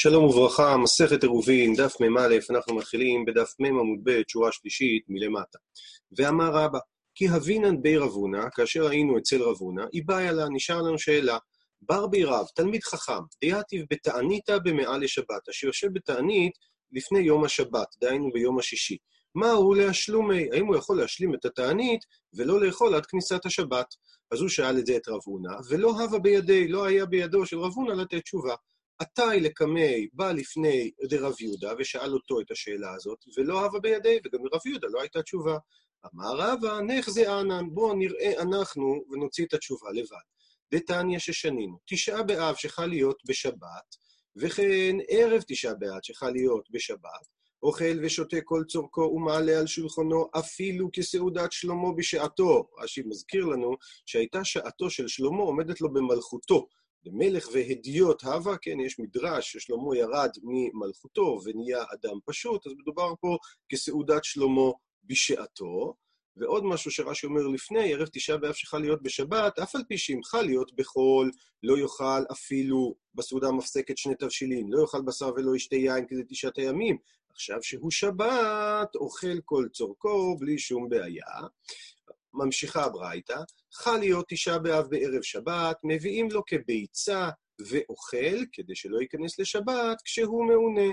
שלום וברכה, מסכת עירובין, דף מ"א, אנחנו מתחילים בדף מ' עמוד ב', שורה שלישית, מלמטה. ואמר רבא, כי הבינן בי רבונה, כאשר היינו אצל רבונה, היא באה לה, נשאר לנו שאלה. בר בי רב, תלמיד חכם, דיאטיב בתעניתא במאה לשבת, אשר יושב בתענית לפני יום השבת, דהיינו ביום השישי. מה הוא להשלומי? האם הוא יכול להשלים את התענית ולא לאכול עד כניסת השבת? אז הוא שאל את זה את רב הונא, ולא הווה בידי, לא היה בידו של רב הונא לתת תשובה. עתאי לקמי בא לפני דרב יהודה ושאל אותו את השאלה הזאת, ולא הווה בידי, וגם לרב יהודה לא הייתה תשובה. אמר רבא, נחזה אנן, בואו נראה אנחנו ונוציא את התשובה לבד. דתניא ששנינו, תשעה באב שחל להיות בשבת, וכן ערב תשעה באב שחל להיות בשבת, אוכל ושותה כל צורכו ומעלה על שולחנו אפילו כסעודת שלמה בשעתו. רש"י מזכיר לנו שהייתה שעתו של שלמה עומדת לו במלכותו. למלך והדיוט הווה, כן, יש מדרש ששלמה ירד ממלכותו ונהיה אדם פשוט, אז מדובר פה כסעודת שלמה בשעתו. ועוד משהו שרש"י אומר לפני, ערב תשעה באב שחל להיות בשבת, אף על פי חל להיות בחול, לא יאכל אפילו בסעודה המפסקת שני תבשילים, לא יאכל בשר ולא ישתה יין, כי זה תשעת הימים. עכשיו שהוא שבת, אוכל כל צורכו בלי שום בעיה. ממשיכה הברייתא, חל להיות תשעה באב בערב שבת, מביאים לו כביצה ואוכל, כדי שלא ייכנס לשבת, כשהוא מעונה.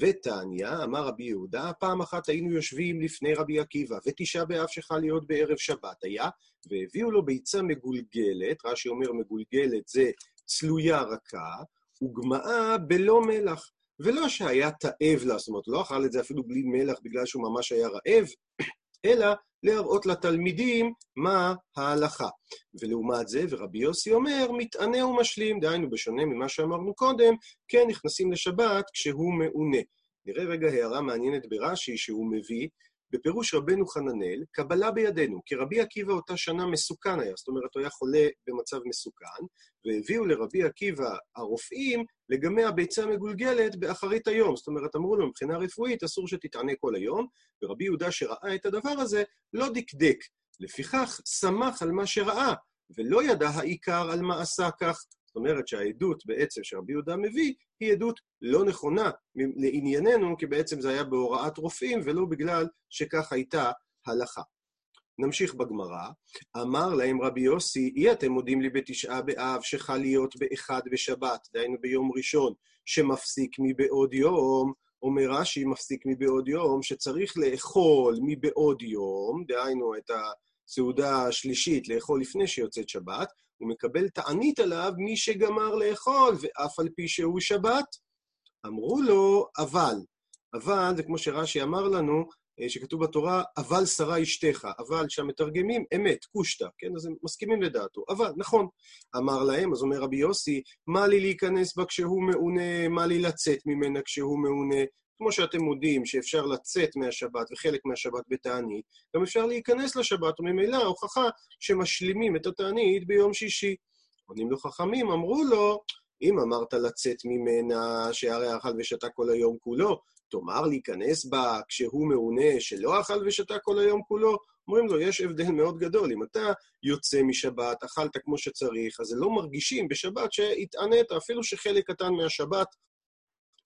ותניא, אמר רבי יהודה, פעם אחת היינו יושבים לפני רבי עקיבא, ותשעה באב שחל להיות בערב שבת היה, והביאו לו ביצה מגולגלת, רש"י אומר מגולגלת זה צלויה רכה, וגמאה בלא מלח. ולא שהיה תאב לה, זאת אומרת, לא אכל את זה אפילו בלי מלח בגלל שהוא ממש היה רעב, אלא להראות לתלמידים מה ההלכה. ולעומת זה, ורבי יוסי אומר, מתענה ומשלים, דהיינו, בשונה ממה שאמרנו קודם, כן נכנסים לשבת כשהוא מעונה. נראה רגע הערה מעניינת ברש"י שהוא מביא, בפירוש רבנו חננאל, קבלה בידינו, כי רבי עקיבא אותה שנה מסוכן היה, זאת אומרת, הוא היה חולה במצב מסוכן, והביאו לרבי עקיבא הרופאים לגמי הביצה המגולגלת באחרית היום. זאת אומרת, אמרו לו, מבחינה רפואית אסור שתתענה כל היום, ורבי יהודה שראה את הדבר הזה, לא דקדק. לפיכך, שמח על מה שראה, ולא ידע העיקר על מה עשה כך. זאת אומרת שהעדות בעצם שרבי יהודה מביא, היא עדות לא נכונה לענייננו, כי בעצם זה היה בהוראת רופאים, ולא בגלל שכך הייתה הלכה. נמשיך בגמרא. אמר להם רבי יוסי, אי אתם מודים לי בתשעה באב שחל להיות באחד בשבת, דהיינו ביום ראשון, שמפסיק מבעוד יום, אומר רש"י, מפסיק מבעוד יום, שצריך לאכול מבעוד יום, דהיינו את הסעודה השלישית לאכול לפני שיוצאת שבת, הוא מקבל תענית עליו מי שגמר לאכול, ואף על פי שהוא שבת. אמרו לו, אבל. אבל, זה כמו שרש"י אמר לנו, אה, שכתוב בתורה, אבל שרה אשתך, אבל שהמתרגמים אמת, קושטא, כן? אז הם מסכימים לדעתו. אבל, נכון, אמר להם, אז אומר רבי יוסי, מה לי להיכנס בה כשהוא מעונה, מה לי לצאת ממנה כשהוא מעונה? כמו שאתם מודים שאפשר לצאת מהשבת וחלק מהשבת בתענית, גם אפשר להיכנס לשבת, וממילא ההוכחה שמשלימים את התענית ביום שישי. עונים לו חכמים, אמרו לו, אם אמרת לצאת ממנה, שהרי אכל ושתה כל היום כולו, תאמר להיכנס בה כשהוא מעונה שלא אכל ושתה כל היום כולו, אומרים לו, יש הבדל מאוד גדול. אם אתה יוצא משבת, אכלת כמו שצריך, אז לא מרגישים בשבת שהתענית, אפילו שחלק קטן מהשבת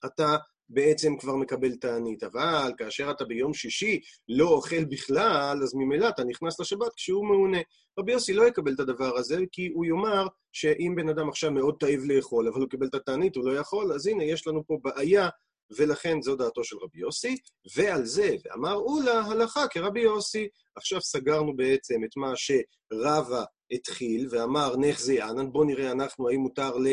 אתה בעצם כבר מקבל תענית. אבל כאשר אתה ביום שישי לא אוכל בכלל, אז ממילא אתה נכנס לשבת כשהוא מעונה. רבי יוסי לא יקבל את הדבר הזה, כי הוא יאמר שאם בן אדם עכשיו מאוד תאיב לאכול, אבל הוא קיבל את התענית, הוא לא יכול, אז הנה, יש לנו פה בעיה ולכן זו דעתו של רבי יוסי, ועל זה, ואמר אולה, הלכה כרבי יוסי. עכשיו סגרנו בעצם את מה שרבא התחיל, ואמר נחזי אנן, בואו נראה אנחנו האם מותר ל...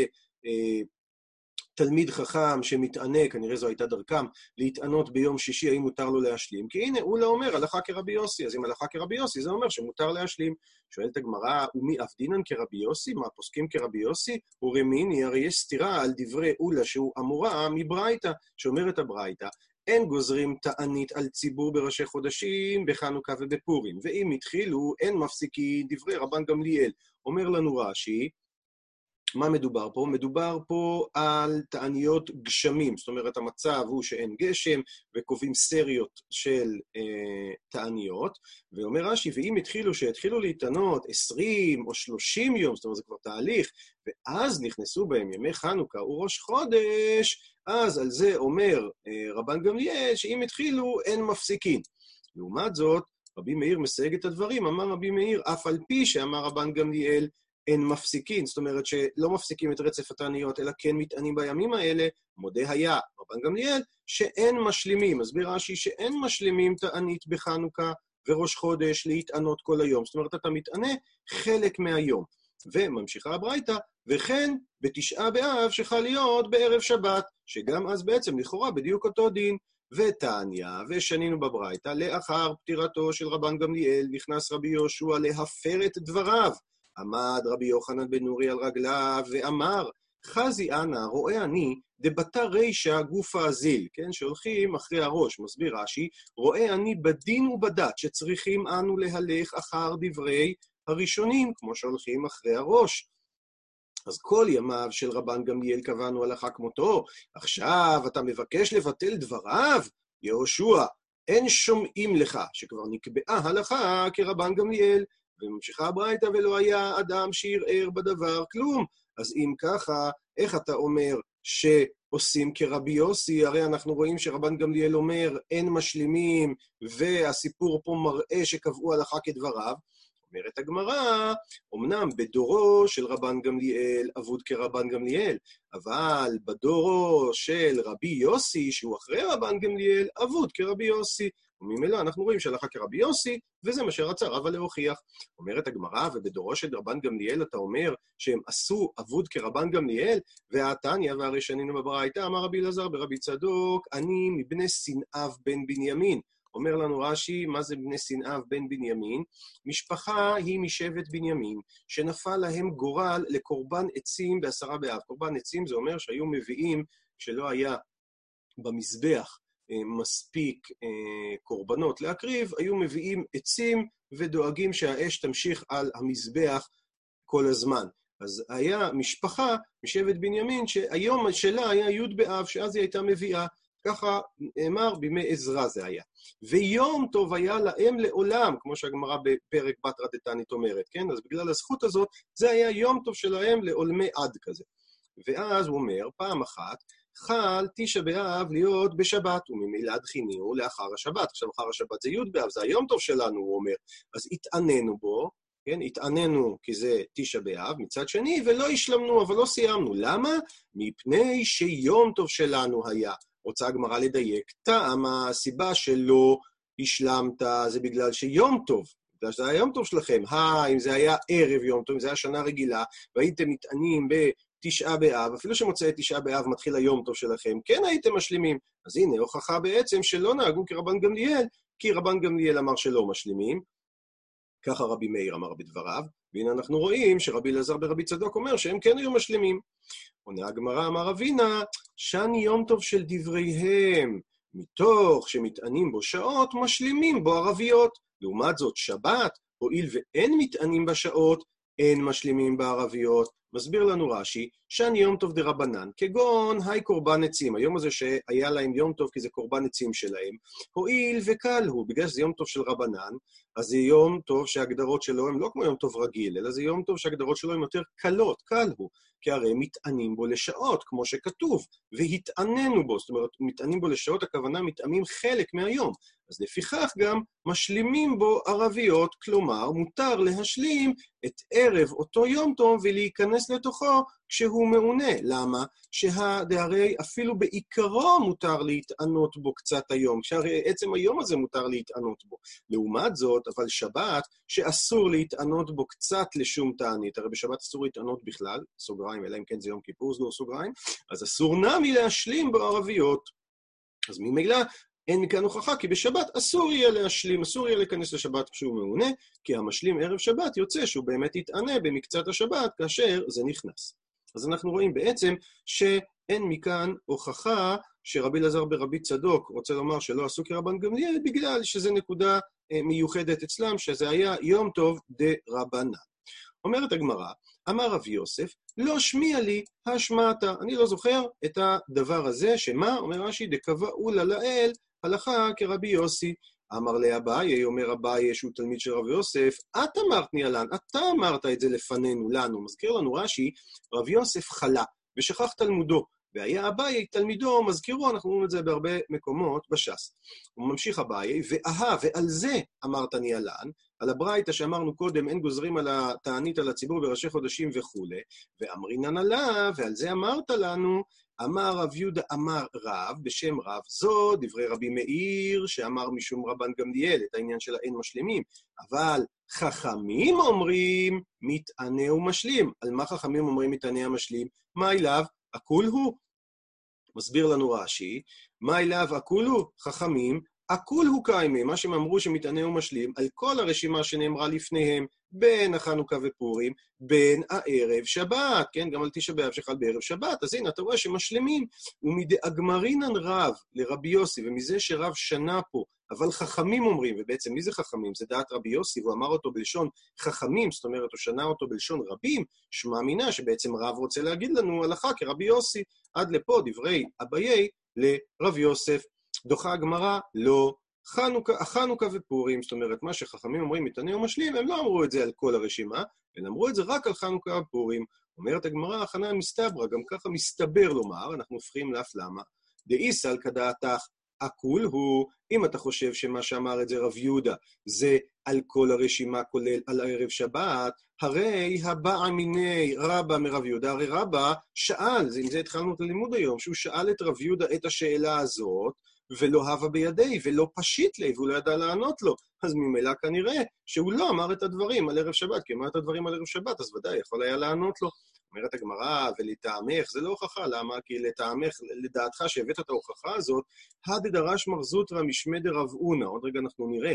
תלמיד חכם שמתענה, כנראה זו הייתה דרכם, להתענות ביום שישי, האם מותר לו להשלים? כי הנה, הוא לא אומר הלכה כרבי יוסי, אז אם הלכה כרבי יוסי, זה אומר שמותר להשלים. שואלת הגמרא, ומי אף דינן כרבי יוסי? מה, פוסקים כרבי יוסי? ורמיני, הרי יש סתירה על דברי אולה שהוא אמורה מברייתא, שאומרת הברייתא, אין גוזרים תענית על ציבור בראשי חודשים, בחנוכה ובפורים. ואם התחילו, אין מפסיקים דברי רבן גמליאל. אומר לנו רש"י, מה מדובר פה? מדובר פה על תעניות גשמים, זאת אומרת, המצב הוא שאין גשם וקובעים סריות של אה, תעניות, ואומר רש"י, ואם התחילו, שהתחילו להתענות 20 או 30 יום, זאת אומרת, זה כבר תהליך, ואז נכנסו בהם ימי חנוכה וראש חודש, אז על זה אומר אה, רבן גמליאל, שאם התחילו, אין מפסיקים. לעומת זאת, רבי מאיר מסייג את הדברים, אמר רבי מאיר, אף על פי שאמר רבן גמליאל, אין מפסיקים, זאת אומרת שלא מפסיקים את רצף התעניות, אלא כן מתענים בימים האלה, מודה היה רבן גמליאל, שאין משלימים. מסביר רש"י שאין משלימים תענית בחנוכה וראש חודש להתענות כל היום. זאת אומרת, אתה מתענה חלק מהיום. וממשיכה הברייתא, וכן בתשעה באב שחל להיות בערב שבת, שגם אז בעצם לכאורה בדיוק אותו דין. ותניא, ושנינו בברייתא, לאחר פטירתו של רבן גמליאל, נכנס רבי יהושע להפר את דבריו. עמד רבי יוחנן בן נורי על רגליו ואמר, חזי אנא, רואה אני, דבתא רישא גופא אזיל, כן, שהולכים אחרי הראש, מסביר רש"י, רואה אני בדין ובדת שצריכים אנו להלך אחר דברי הראשונים, כמו שהולכים אחרי הראש. אז כל ימיו של רבן גמליאל קבענו הלכה כמותו, עכשיו אתה מבקש לבטל דבריו? יהושע, אין שומעים לך, שכבר נקבעה הלכה כרבן גמליאל, וממשיכה הברייתא, ולא היה אדם שערער בדבר כלום. אז אם ככה, איך אתה אומר שעושים כרבי יוסי? הרי אנחנו רואים שרבן גמליאל אומר, אין משלימים, והסיפור פה מראה שקבעו הלכה כדבריו. אומרת הגמרא, אמנם בדורו של רבן גמליאל אבוד כרבן גמליאל, אבל בדורו של רבי יוסי, שהוא אחרי רבן גמליאל, אבוד כרבי יוסי. וממילא אנחנו רואים שהלכה כרבי יוסי, וזה מה שרצה רבא להוכיח. אומרת הגמרא, ובדורו של רבן גמליאל אתה אומר שהם עשו אבוד כרבן גמליאל, והתניא והרי שנינו בברייתא, אמר רבי אלעזר ברבי צדוק, אני מבני שנאיו בן בנימין. אומר לנו רש"י, מה זה בני שנאיו בן בנימין? משפחה היא משבט בנימין, שנפל להם גורל לקורבן עצים בעשרה באב. קורבן עצים זה אומר שהיו מביאים, כשלא היה במזבח מספיק אה, קורבנות להקריב, היו מביאים עצים ודואגים שהאש תמשיך על המזבח כל הזמן. אז היה משפחה משבט בנימין שהיום שלה היה י' באב, שאז היא הייתה מביאה. ככה נאמר בימי עזרא זה היה. ויום טוב היה להם לעולם, כמו שהגמרא בפרק בתרא דתנית אומרת, כן? אז בגלל הזכות הזאת, זה היה יום טוב שלהם לעולמי עד כזה. ואז הוא אומר, פעם אחת, חל תשע באב להיות בשבת, וממילא דחיניהו לאחר השבת. עכשיו, אחר השבת זה י' באב, זה היום טוב שלנו, הוא אומר. אז התעננו בו, כן? התעננו כי זה תשע באב, מצד שני, ולא השלמנו, אבל לא סיימנו. למה? מפני שיום טוב שלנו היה. רוצה הגמרא לדייק, טעם הסיבה שלא השלמת זה בגלל שיום טוב, בגלל שזה היה יום טוב שלכם. היי, אם זה היה ערב יום טוב, אם זה היה שנה רגילה, והייתם מתענים בתשעה באב, אפילו שמוצאי תשעה באב מתחיל היום טוב שלכם, כן הייתם משלימים. אז הנה, הוכחה בעצם שלא נהגו כרבן גמליאל, כי רבן גמליאל אמר שלא משלימים. ככה רבי מאיר אמר בדבריו, והנה אנחנו רואים שרבי אלעזר ברבי צדוק אומר שהם כן היו משלימים. עונה הגמרא, אמר אבינה, שאני יום טוב של דבריהם, מתוך שמטענים בו שעות, משלימים בו ערביות. לעומת זאת, שבת, הואיל ואין מטענים בשעות, אין משלימים בערביות. מסביר לנו רש"י, שאני יום טוב דרבנן, כגון היי קורבן עצים, היום הזה שהיה להם יום טוב כי זה קורבן עצים שלהם, הואיל וקל הוא, בגלל שזה יום טוב של רבנן, אז זה יום טוב שההגדרות שלו הן לא כמו יום טוב רגיל, אלא זה יום טוב שההגדרות שלו הן יותר קלות, קל הוא, כי הרי מתענים בו לשעות, כמו שכתוב, והתעננו בו, זאת אומרת, מתענים בו לשעות, הכוונה מתענים חלק מהיום. אז לפיכך גם משלימים בו ערביות, כלומר, מותר להשלים את ערב אותו יום טוב ולהיכנס לתוכו כשהוא מעונה. למה? שהרי אפילו בעיקרו מותר להתענות בו קצת היום, שהרי עצם היום הזה מותר להתענות בו. לעומת זאת, אבל שבת, שאסור להתענות בו קצת לשום תענית, הרי בשבת אסור להתענות בכלל, סוגריים, אלא אם כן זה יום כיפור, סגור סוגריים, אז אסור נמי להשלים בו ערביות. אז ממילא אין מכאן הוכחה, כי בשבת אסור יהיה להשלים, אסור יהיה להיכנס לשבת כשהוא מעונה, כי המשלים ערב שבת יוצא שהוא באמת יתענה במקצת השבת כאשר זה נכנס. אז אנחנו רואים בעצם שאין מכאן הוכחה שרבי אלעזר ברבי צדוק רוצה לומר שלא עשו כרבן גמליאל, בגלל שזו נקודה אה, מיוחדת אצלם, שזה היה יום טוב דה רבנן. אומרת הגמרא, אמר רב יוסף, לא שמיע לי השמעתה. אני לא זוכר את הדבר הזה, שמה? אומר רש"י, דקבעו לה לאל הלכה כרבי יוסי. אמר לאביי, אומר אביי שהוא תלמיד של רב יוסף, את אמרת ניאלן, אתה אמרת את זה לפנינו, לנו. מזכיר לנו רש"י, רב יוסף חלה, ושכח תלמודו. והיה אביי תלמידו, מזכירו, אנחנו רואים את זה בהרבה מקומות בש"ס. הוא ממשיך אביי, ואהה, ועל זה אמרת ניאלן, על הברייתא שאמרנו קודם, אין גוזרים על התענית על הציבור בראשי חודשים וכולי, ואמרינן עליו, ועל זה אמרת לנו, אמר רב יהודה אמר רב, בשם רב זו, דברי רבי מאיר, שאמר משום רבן גמליאל, את העניין של האין משלימים. אבל חכמים אומרים, מתענה ומשלים. על מה חכמים אומרים מתענה ומשלים? מה אליו? הכול הוא. מסביר לנו רש"י, מה אליו הכול הוא? חכמים, הכול הוא קיימי, מה שהם אמרו שמתענה ומשלים, על כל הרשימה שנאמרה לפניהם, בין החנוכה ופורים, בין הערב שבת, כן? גם על תשעה באב שחל בערב שבת, אז הנה, אתה רואה שמשלימים. ומדאגמרינן רב לרבי יוסי, ומזה שרב שנה פה, אבל חכמים אומרים, ובעצם מי זה חכמים? זה דעת רבי יוסי, והוא אמר אותו בלשון חכמים, זאת אומרת, הוא שנה אותו בלשון רבים, שמע מינה שבעצם רב רוצה להגיד לנו הלכה כרבי יוסי. עד לפה דברי אביי לרב יוסף. דוחה הגמרא, לא. חנוכה, החנוכה ופורים, זאת אומרת, מה שחכמים אומרים מתענה ומשלים, הם לא אמרו את זה על כל הרשימה, הם אמרו את זה רק על חנוכה ופורים. אומרת הגמרא, הכנה מסתברא, גם ככה מסתבר לומר, אנחנו הופכים לאף למה. דאיסל כדעתך, הכול הוא, אם אתה חושב שמה שאמר את זה רב יהודה זה על כל הרשימה, כולל על ערב שבת, הרי הבא מיני רבא מרב יהודה, הרי רבא שאל, עם זה התחלנו את הלימוד היום, שהוא שאל את רב יהודה את השאלה הזאת, ולא הווה בידי, ולא פשיט לי, והוא לא ידע לענות לו. אז ממילא כנראה שהוא לא אמר את הדברים על ערב שבת, כי אמר את הדברים על ערב שבת, אז ודאי יכול היה לענות לו. אומרת הגמרא, ולטעמך, זה לא הוכחה, למה? כי לטעמך, לדעתך שהבאת את ההוכחה הזאת, הדדרש מר זוטרא משמי דרב אונא, עוד רגע אנחנו נראה,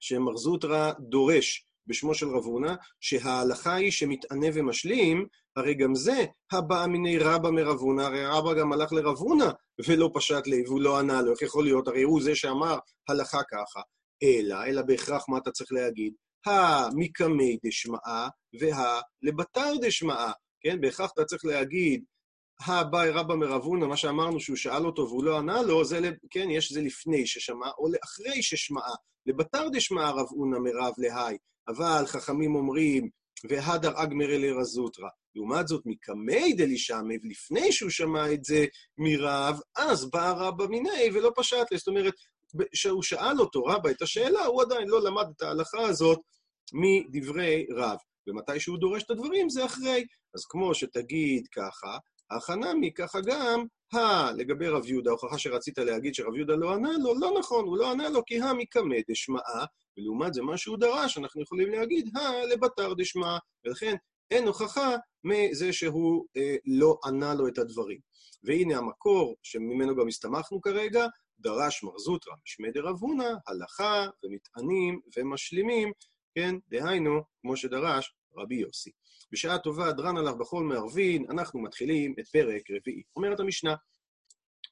שמר זוטרא דורש בשמו של רב הונא, שההלכה היא שמתענה ומשלים, הרי גם זה הבא מיני רבא מרב הונא, הרי רבא גם הלך לרב הונא ולא פשט לי והוא לא ענה לו, איך יכול להיות? הרי הוא זה שאמר הלכה ככה. אלא, אלא בהכרח מה אתה צריך להגיד? המקמי דשמעה והלבתר דשמעה, כן? בהכרח אתה צריך להגיד הבאי רבא מרבונה, מה שאמרנו שהוא שאל אותו והוא לא ענה לו, זה, כן, יש זה לפני ששמע, או לאחרי ששמעה. לבתר דשמעה רב אונה מרב להי, אבל חכמים אומרים, והדר אגמר אלי רזוטרא. לעומת זאת, מקמי דלישמי, ולפני שהוא שמע את זה מרב, אז בא רבא מיני ולא פשט לי. זאת אומרת, כשהוא שאל אותו, רבא, את השאלה, הוא עדיין לא למד את ההלכה הזאת מדברי רב. ומתי שהוא דורש את הדברים זה אחרי. אז כמו שתגיד ככה, החנמי ככה גם, ה, לגבי רב יהודה, ההוכחה שרצית להגיד שרב יהודה לא ענה לו, לא נכון, הוא לא ענה לו כי המקמא דשמעה, ולעומת זה מה שהוא דרש, אנחנו יכולים להגיד ה לבתר דשמעה, ולכן אין הוכחה מזה שהוא אה, לא ענה לו את הדברים. והנה המקור שממנו גם הסתמכנו כרגע, דרש מר זוטרא משמי דרב הונא, הלכה ומטענים ומשלימים, כן, דהיינו, כמו שדרש רבי יוסי. בשעה טובה, דרן עליו בכל מערבין, אנחנו מתחילים את פרק רביעי. אומרת המשנה,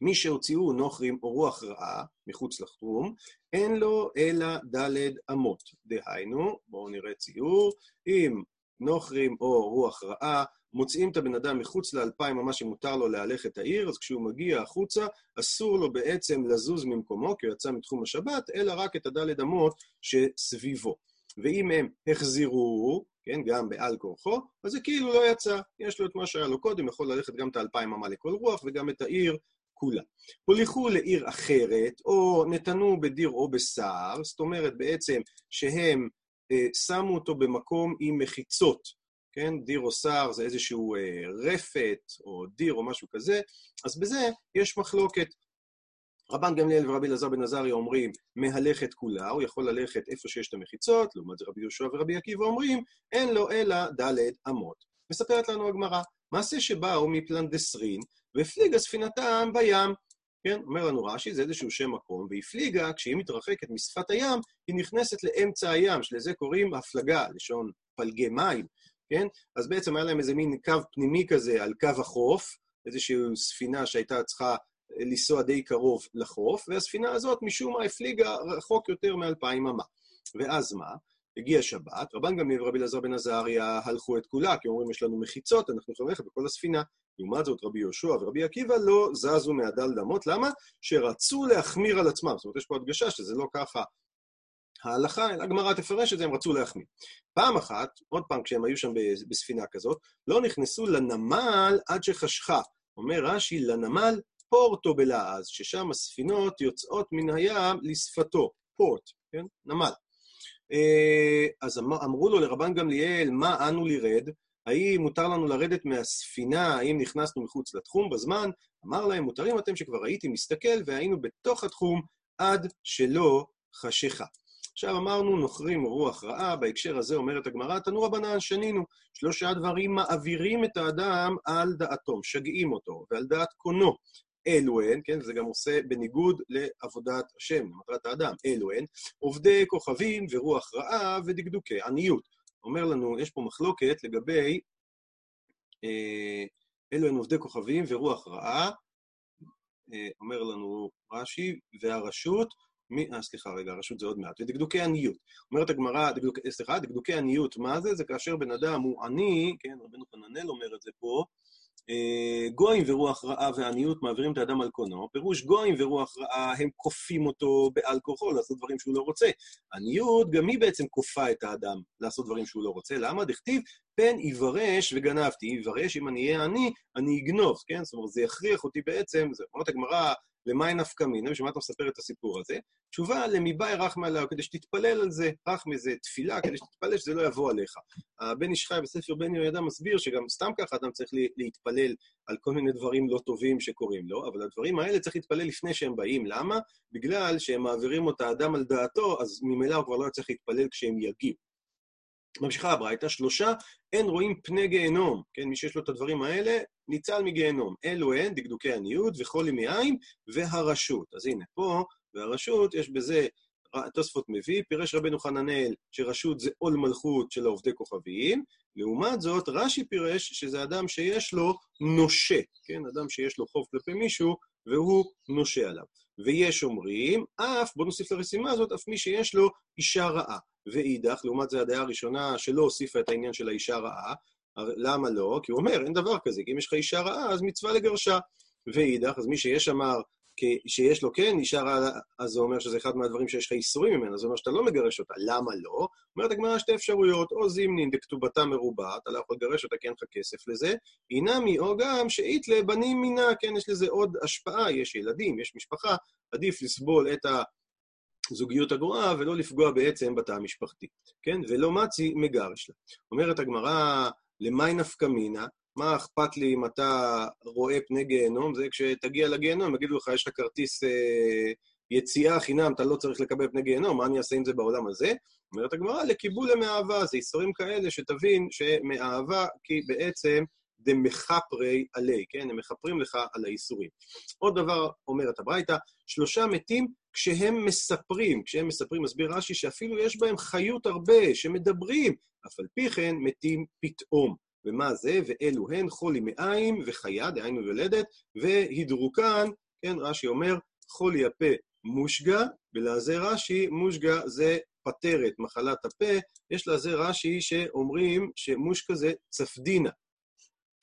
מי שהוציאו נוכרים או רוח רעה מחוץ לחתום, אין לו אלא דלת אמות. דהיינו, בואו נראה ציור, אם נוכרים או רוח רעה מוציאים את הבן אדם מחוץ לאלפיים, ממש שמותר לו להלך את העיר, אז כשהוא מגיע החוצה, אסור לו בעצם לזוז ממקומו, כי הוא יצא מתחום השבת, אלא רק את הדלת אמות שסביבו. ואם הם החזירו, כן, גם בעל כורחו, אז זה כאילו לא יצא. יש לו את מה שהיה לו קודם, יכול ללכת גם את האלפיים אמה לכל רוח, וגם את העיר כולה. הוליכו לעיר אחרת, או נתנו בדיר או בסער, זאת אומרת בעצם שהם אה, שמו אותו במקום עם מחיצות, כן? דיר או סער זה איזשהו אה, רפת, או דיר או משהו כזה, אז בזה יש מחלוקת. רבן גמליאל ורבי אלעזר בן עזריה אומרים, מהלכת כולה, הוא יכול ללכת איפה שיש את המחיצות, לעומת זה רבי יהושע ורבי עקיבא אומרים, אין לו אלא ד' אמות. מספרת לנו הגמרא, מעשה שבאו מפלנדסרין, והפליגה ספינתם בים. כן, אומר לנו רש"י, זה איזשהו שם מקום, והפליגה, כשהיא מתרחקת משפת הים, היא נכנסת לאמצע הים, שלזה קוראים הפלגה, לשון פלגי מים, כן? אז בעצם היה להם איזה מין קו פנימי כזה על קו החוף, איזושהי ספינה שהייתה צריכה לנסוע די קרוב לחוף, והספינה הזאת משום מה הפליגה רחוק יותר מאלפיים אמה. ואז מה? הגיע שבת, רבן גמליאל ורבי אלעזר בן עזריה הלכו את כולה, כי אומרים, יש לנו מחיצות, אנחנו יכולים ללכת בכל הספינה. לעומת זאת, רבי יהושע ורבי עקיבא לא זזו מהדל דמות. למה? שרצו להחמיר על עצמם. זאת אומרת, יש פה הדגשה שזה לא ככה ההלכה, הגמרא תפרש את זה, הם רצו להחמיר. פעם אחת, עוד פעם, כשהם היו שם בספינה כזאת, לא נכנסו לנמל עד שחשכה. אומר רש"י, לנמל פורטו בלעז, ששם הספינות יוצאות מן הים לשפתו, פורט, כן? נמל. אה, אז אמר, אמרו לו לרבן גמליאל, מה אנו לירד? האם מותר לנו לרדת מהספינה, האם נכנסנו מחוץ לתחום בזמן? אמר להם, מותרים אתם שכבר הייתי מסתכל והיינו בתוך התחום עד שלא חשיכה. עכשיו אמרנו, נוכרים רוח רעה, בהקשר הזה אומרת הגמרא, תנו רבנן, שנינו. שלושה דברים מעבירים את האדם על דעתו, משגעים אותו, ועל דעת קונו. אלו הן, כן, זה גם עושה בניגוד לעבודת השם, למטרת האדם, אלו הן, עובדי כוכבים ורוח רעה ודקדוקי עניות. אומר לנו, יש פה מחלוקת לגבי אה, אלו הן עובדי כוכבים ורוח רעה, אה, אומר לנו רש"י, והרשות, מי, אה, סליחה, רגע, הרשות זה עוד מעט, ודקדוקי עניות. אומרת הגמרא, דקדוק, סליחה, דקדוקי עניות, מה זה? זה כאשר בן אדם הוא עני, כן, רבנו חננאל אומר את זה פה, גויים ורוח רעה ועניות מעבירים את האדם על קונו, פירוש גויים ורוח רעה הם כופים אותו בעל כוחו לעשות דברים שהוא לא רוצה. עניות, גם היא בעצם כופה את האדם לעשות דברים שהוא לא רוצה. למה? דכתיב, פן יברש וגנבתי. יברש, אם אני אהיה עני, אני אגנוב, כן? זאת אומרת, זה יכריח אותי בעצם, זה אומרת הגמרא, למאי נפקא מינא, בשביל מה אתה מספר את הסיפור הזה? תשובה, למיבאי רחמא עליו, כדי שתתפלל על זה, רחמא זה תפילה, כדי שתתפלל שזה לא יבוא עליך. הבן איש חי בספר בן יהוידע מסביר שגם סתם ככה אדם צריך להתפלל על כל מיני דברים לא טובים שקורים לו, אבל הדברים האלה צריך להתפלל לפני שהם באים. למה? בגלל שהם מעבירים את האדם על דעתו, אז ממילא הוא כבר לא צריך להתפלל כשהם יגיעו. ממשיכה הברייתא, שלושה, אין רואים פני גיהנום, כן, מי שיש לו את הדברים האלה, ניצל מגיהנום. אלו הן דקדוקי עניות וחולי מעיים והרשות. אז הנה, פה, והרשות, יש בזה, תוספות מביא, פירש רבנו חננאל שרשות זה עול מלכות של העובדי כוכביים, לעומת זאת, רש"י פירש שזה אדם שיש לו נושה, כן, אדם שיש לו חוב כלפי מישהו, והוא נושה עליו. ויש אומרים, אף, בוא נוסיף לרשימה הזאת, אף מי שיש לו אישה רעה. ואידך, לעומת זה הדעה הראשונה שלא הוסיפה את העניין של האישה רעה, למה לא? כי הוא אומר, אין דבר כזה, כי אם יש לך אישה רעה, אז מצווה לגרשה. ואידך, אז מי שיש אמר שיש לו כן אישה רעה, אז זה אומר שזה אחד מהדברים שיש לך איסורים ממנה, זה אומר שאתה לא מגרש אותה. למה לא? אומרת הגמרא שתי אפשרויות, או זימנין דכתובתה מרובה, אתה לא יכול לגרש אותה כי אין לך כסף לזה, אינמי, או גם שאית לבנים מינה, כן, יש לזה עוד השפעה, יש ילדים, יש משפחה, עדיף לסבול את ה... זוגיות הגרועה ולא לפגוע בעצם בתא המשפחתי, כן? ולא מצי מגרש לה. אומרת הגמרא, למאי נפקא מינה, מה אכפת לי אם אתה רואה פני גיהנום? זה כשתגיע לגיהנום, יגידו לך, יש לך כרטיס אה, יציאה חינם, אתה לא צריך לקבל פני גיהנום, מה אני אעשה עם זה בעולם הזה? אומרת הגמרא, לקיבולה מאהבה, זה איסורים כאלה שתבין שמאהבה, כי בעצם דמחפרי עלי, כן? הם מחפרים לך על האיסורים. עוד דבר אומרת הברייתא, שלושה מתים כשהם מספרים, כשהם מספרים, מסביר רש"י שאפילו יש בהם חיות הרבה, שמדברים, אף על פי כן מתים פתאום. ומה זה? ואלו הן חולי מעיים וחיה, דהיינו יולדת, והדרוקן, כן, רש"י אומר, חולי הפה מושגה, ולזה רש"י, מושגה זה פטרת, מחלת הפה, יש לזה רש"י שאומרים שמושקה זה צפדינה.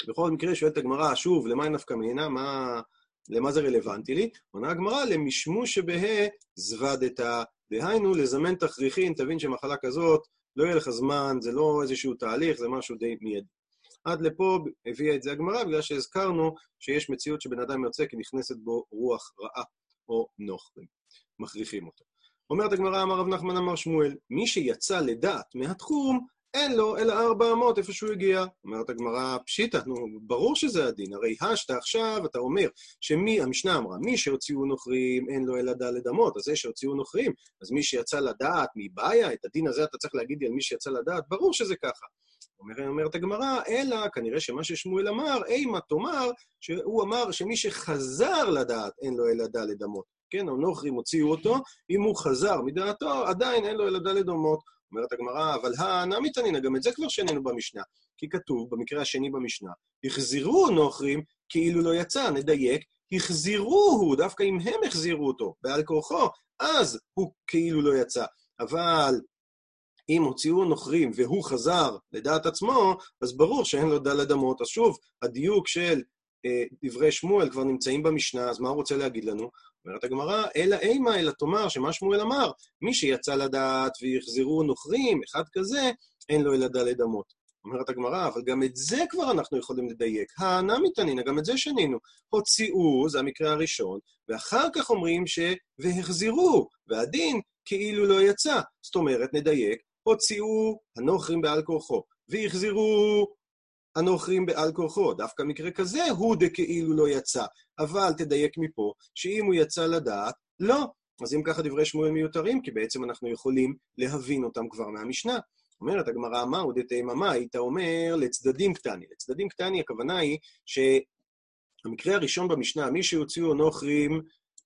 בכל מקרה שואלת הגמרא, שוב, למה נפקא מינה? מה... למה זה רלוונטי לי? עונה הגמרא, למשמוש שבה זוודתא, דהיינו, לזמן תכריכין, תבין שמחלה כזאת, לא יהיה לך זמן, זה לא איזשהו תהליך, זה משהו די מיידי. עד לפה הביאה את זה הגמרא, בגלל שהזכרנו שיש מציאות שבן אדם יוצא כי נכנסת בו רוח רעה או נוכרים, מכריחים אותו. אומרת הגמרא, אמר רב נחמן אמר שמואל, מי שיצא לדעת מהתחום, אין לו אלא ארבע אמות איפה שהוא הגיע. אומרת הגמרא, פשיטא, נו, ברור שזה הדין. הרי השת עכשיו, אתה אומר שמי, המשנה אמרה, מי שהוציאו נוכרים, אין לו אלא דלת אמות. אז זה שהוציאו נוכרים, אז מי שיצא לדעת מבעיה, את הדין הזה אתה צריך להגיד לי על מי שיצא לדעת, ברור שזה ככה. אומר, אומרת הגמרא, אלא כנראה שמה ששמואל אמר, אימה תאמר, שהוא אמר שמי שחזר לדעת, אין לו אלא דלת אמות. כן, הנוכרים הוציאו אותו, אם הוא חזר מדעתו, עדיין אין לו אלא דלת אמות. אומרת הגמרא, אבל הנמי תנינא, גם את זה כבר שנינו במשנה. כי כתוב, במקרה השני במשנה, החזירו נוכרים כאילו לא יצא, נדייק, החזירוהו, דווקא אם הם החזירו אותו, בעל כורחו, אז הוא כאילו לא יצא. אבל אם הוציאו נוכרים והוא חזר לדעת עצמו, אז ברור שאין לו דלת אמות. אז שוב, הדיוק של אה, דברי שמואל כבר נמצאים במשנה, אז מה הוא רוצה להגיד לנו? אומרת הגמרא, אלא אימה, אלא תאמר שמה שמואל אמר, מי שיצא לדעת ויחזרו נוכרים, אחד כזה, אין לו אלא דלת אמות. אומרת הגמרא, אבל גם את זה כבר אנחנו יכולים לדייק. האנה מתענינה, גם את זה שנינו. הוציאו, זה המקרה הראשון, ואחר כך אומרים ש... והחזירו, והדין כאילו לא יצא. זאת אומרת, נדייק, הוציאו הנוכרים בעל כורחו, והחזירו הנוכרים בעל כורחו. דווקא מקרה כזה הוא דכאילו לא יצא. אבל תדייק מפה, שאם הוא יצא לדעת, לא. אז אם ככה דברי שמואל מיותרים, כי בעצם אנחנו יכולים להבין אותם כבר מהמשנה. אומרת הגמרא, מהו דתיממה, היית אומר לצדדים קטני. לצדדים קטני הכוונה היא שהמקרה הראשון במשנה, מי שהוציאו נוכרים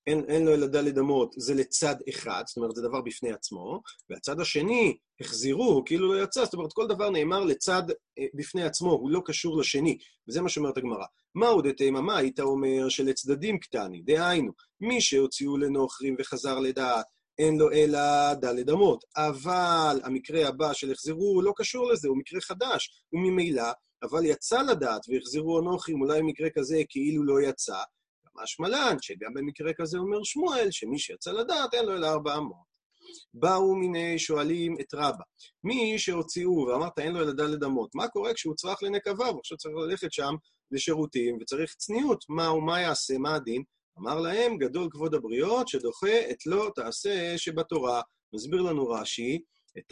אין, אין לו אלא דלת אמות, זה לצד אחד, זאת אומרת, זה דבר בפני עצמו, והצד השני, החזירו, כאילו לא יצא, זאת אומרת, כל דבר נאמר לצד אה, בפני עצמו, הוא לא קשור לשני, וזה מה שאומרת הגמרא. מהו דתיממה, היית אומר שלצדדים קטני, דהיינו, מי שהוציאו לנוכרים וחזר לדעת, אין לו אלא דלת אמות. אבל המקרה הבא של החזירו לא קשור לזה, הוא מקרה חדש, וממילא, אבל יצא לדעת והחזירו הנוכרים, אולי מקרה כזה כאילו לא יצא, משמע לן, שגם במקרה כזה אומר שמואל, שמי שיצא לדעת אין לו אלא ארבע אמות. באו מיני שואלים את רבא, מי שהוציאו ואמרת אין לו אלא דלת אמות, מה קורה כשהוא צרך לנקבה ועכשיו צריך ללכת שם לשירותים וצריך צניעות, מה ומה יעשה, מה הדין? אמר להם, גדול כבוד הבריות, שדוחה את לא תעשה שבתורה. מסביר לנו רש"י,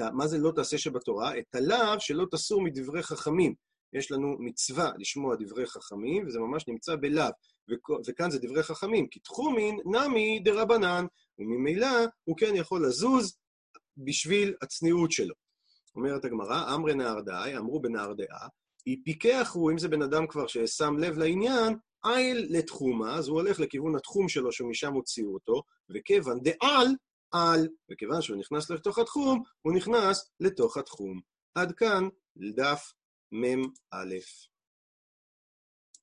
ה... מה זה לא תעשה שבתורה? את הלאו שלא תסור מדברי חכמים. יש לנו מצווה לשמוע דברי חכמים, וזה ממש נמצא בלאו. וכאן זה דברי חכמים, כי תחומין נמי דרבנן, וממילא הוא כן יכול לזוז בשביל הצניעות שלו. אומרת הגמרא, אמרי נהר דאי, אמרו בנהר דעה, פיקח הוא, אם זה בן אדם כבר ששם לב לעניין, איל לתחומה, אז הוא הולך לכיוון התחום שלו שמשם הוציאו אותו, וכיוון דעל, על, וכיוון שהוא נכנס לתוך התחום, הוא נכנס לתוך התחום. עד כאן, דף מ"א.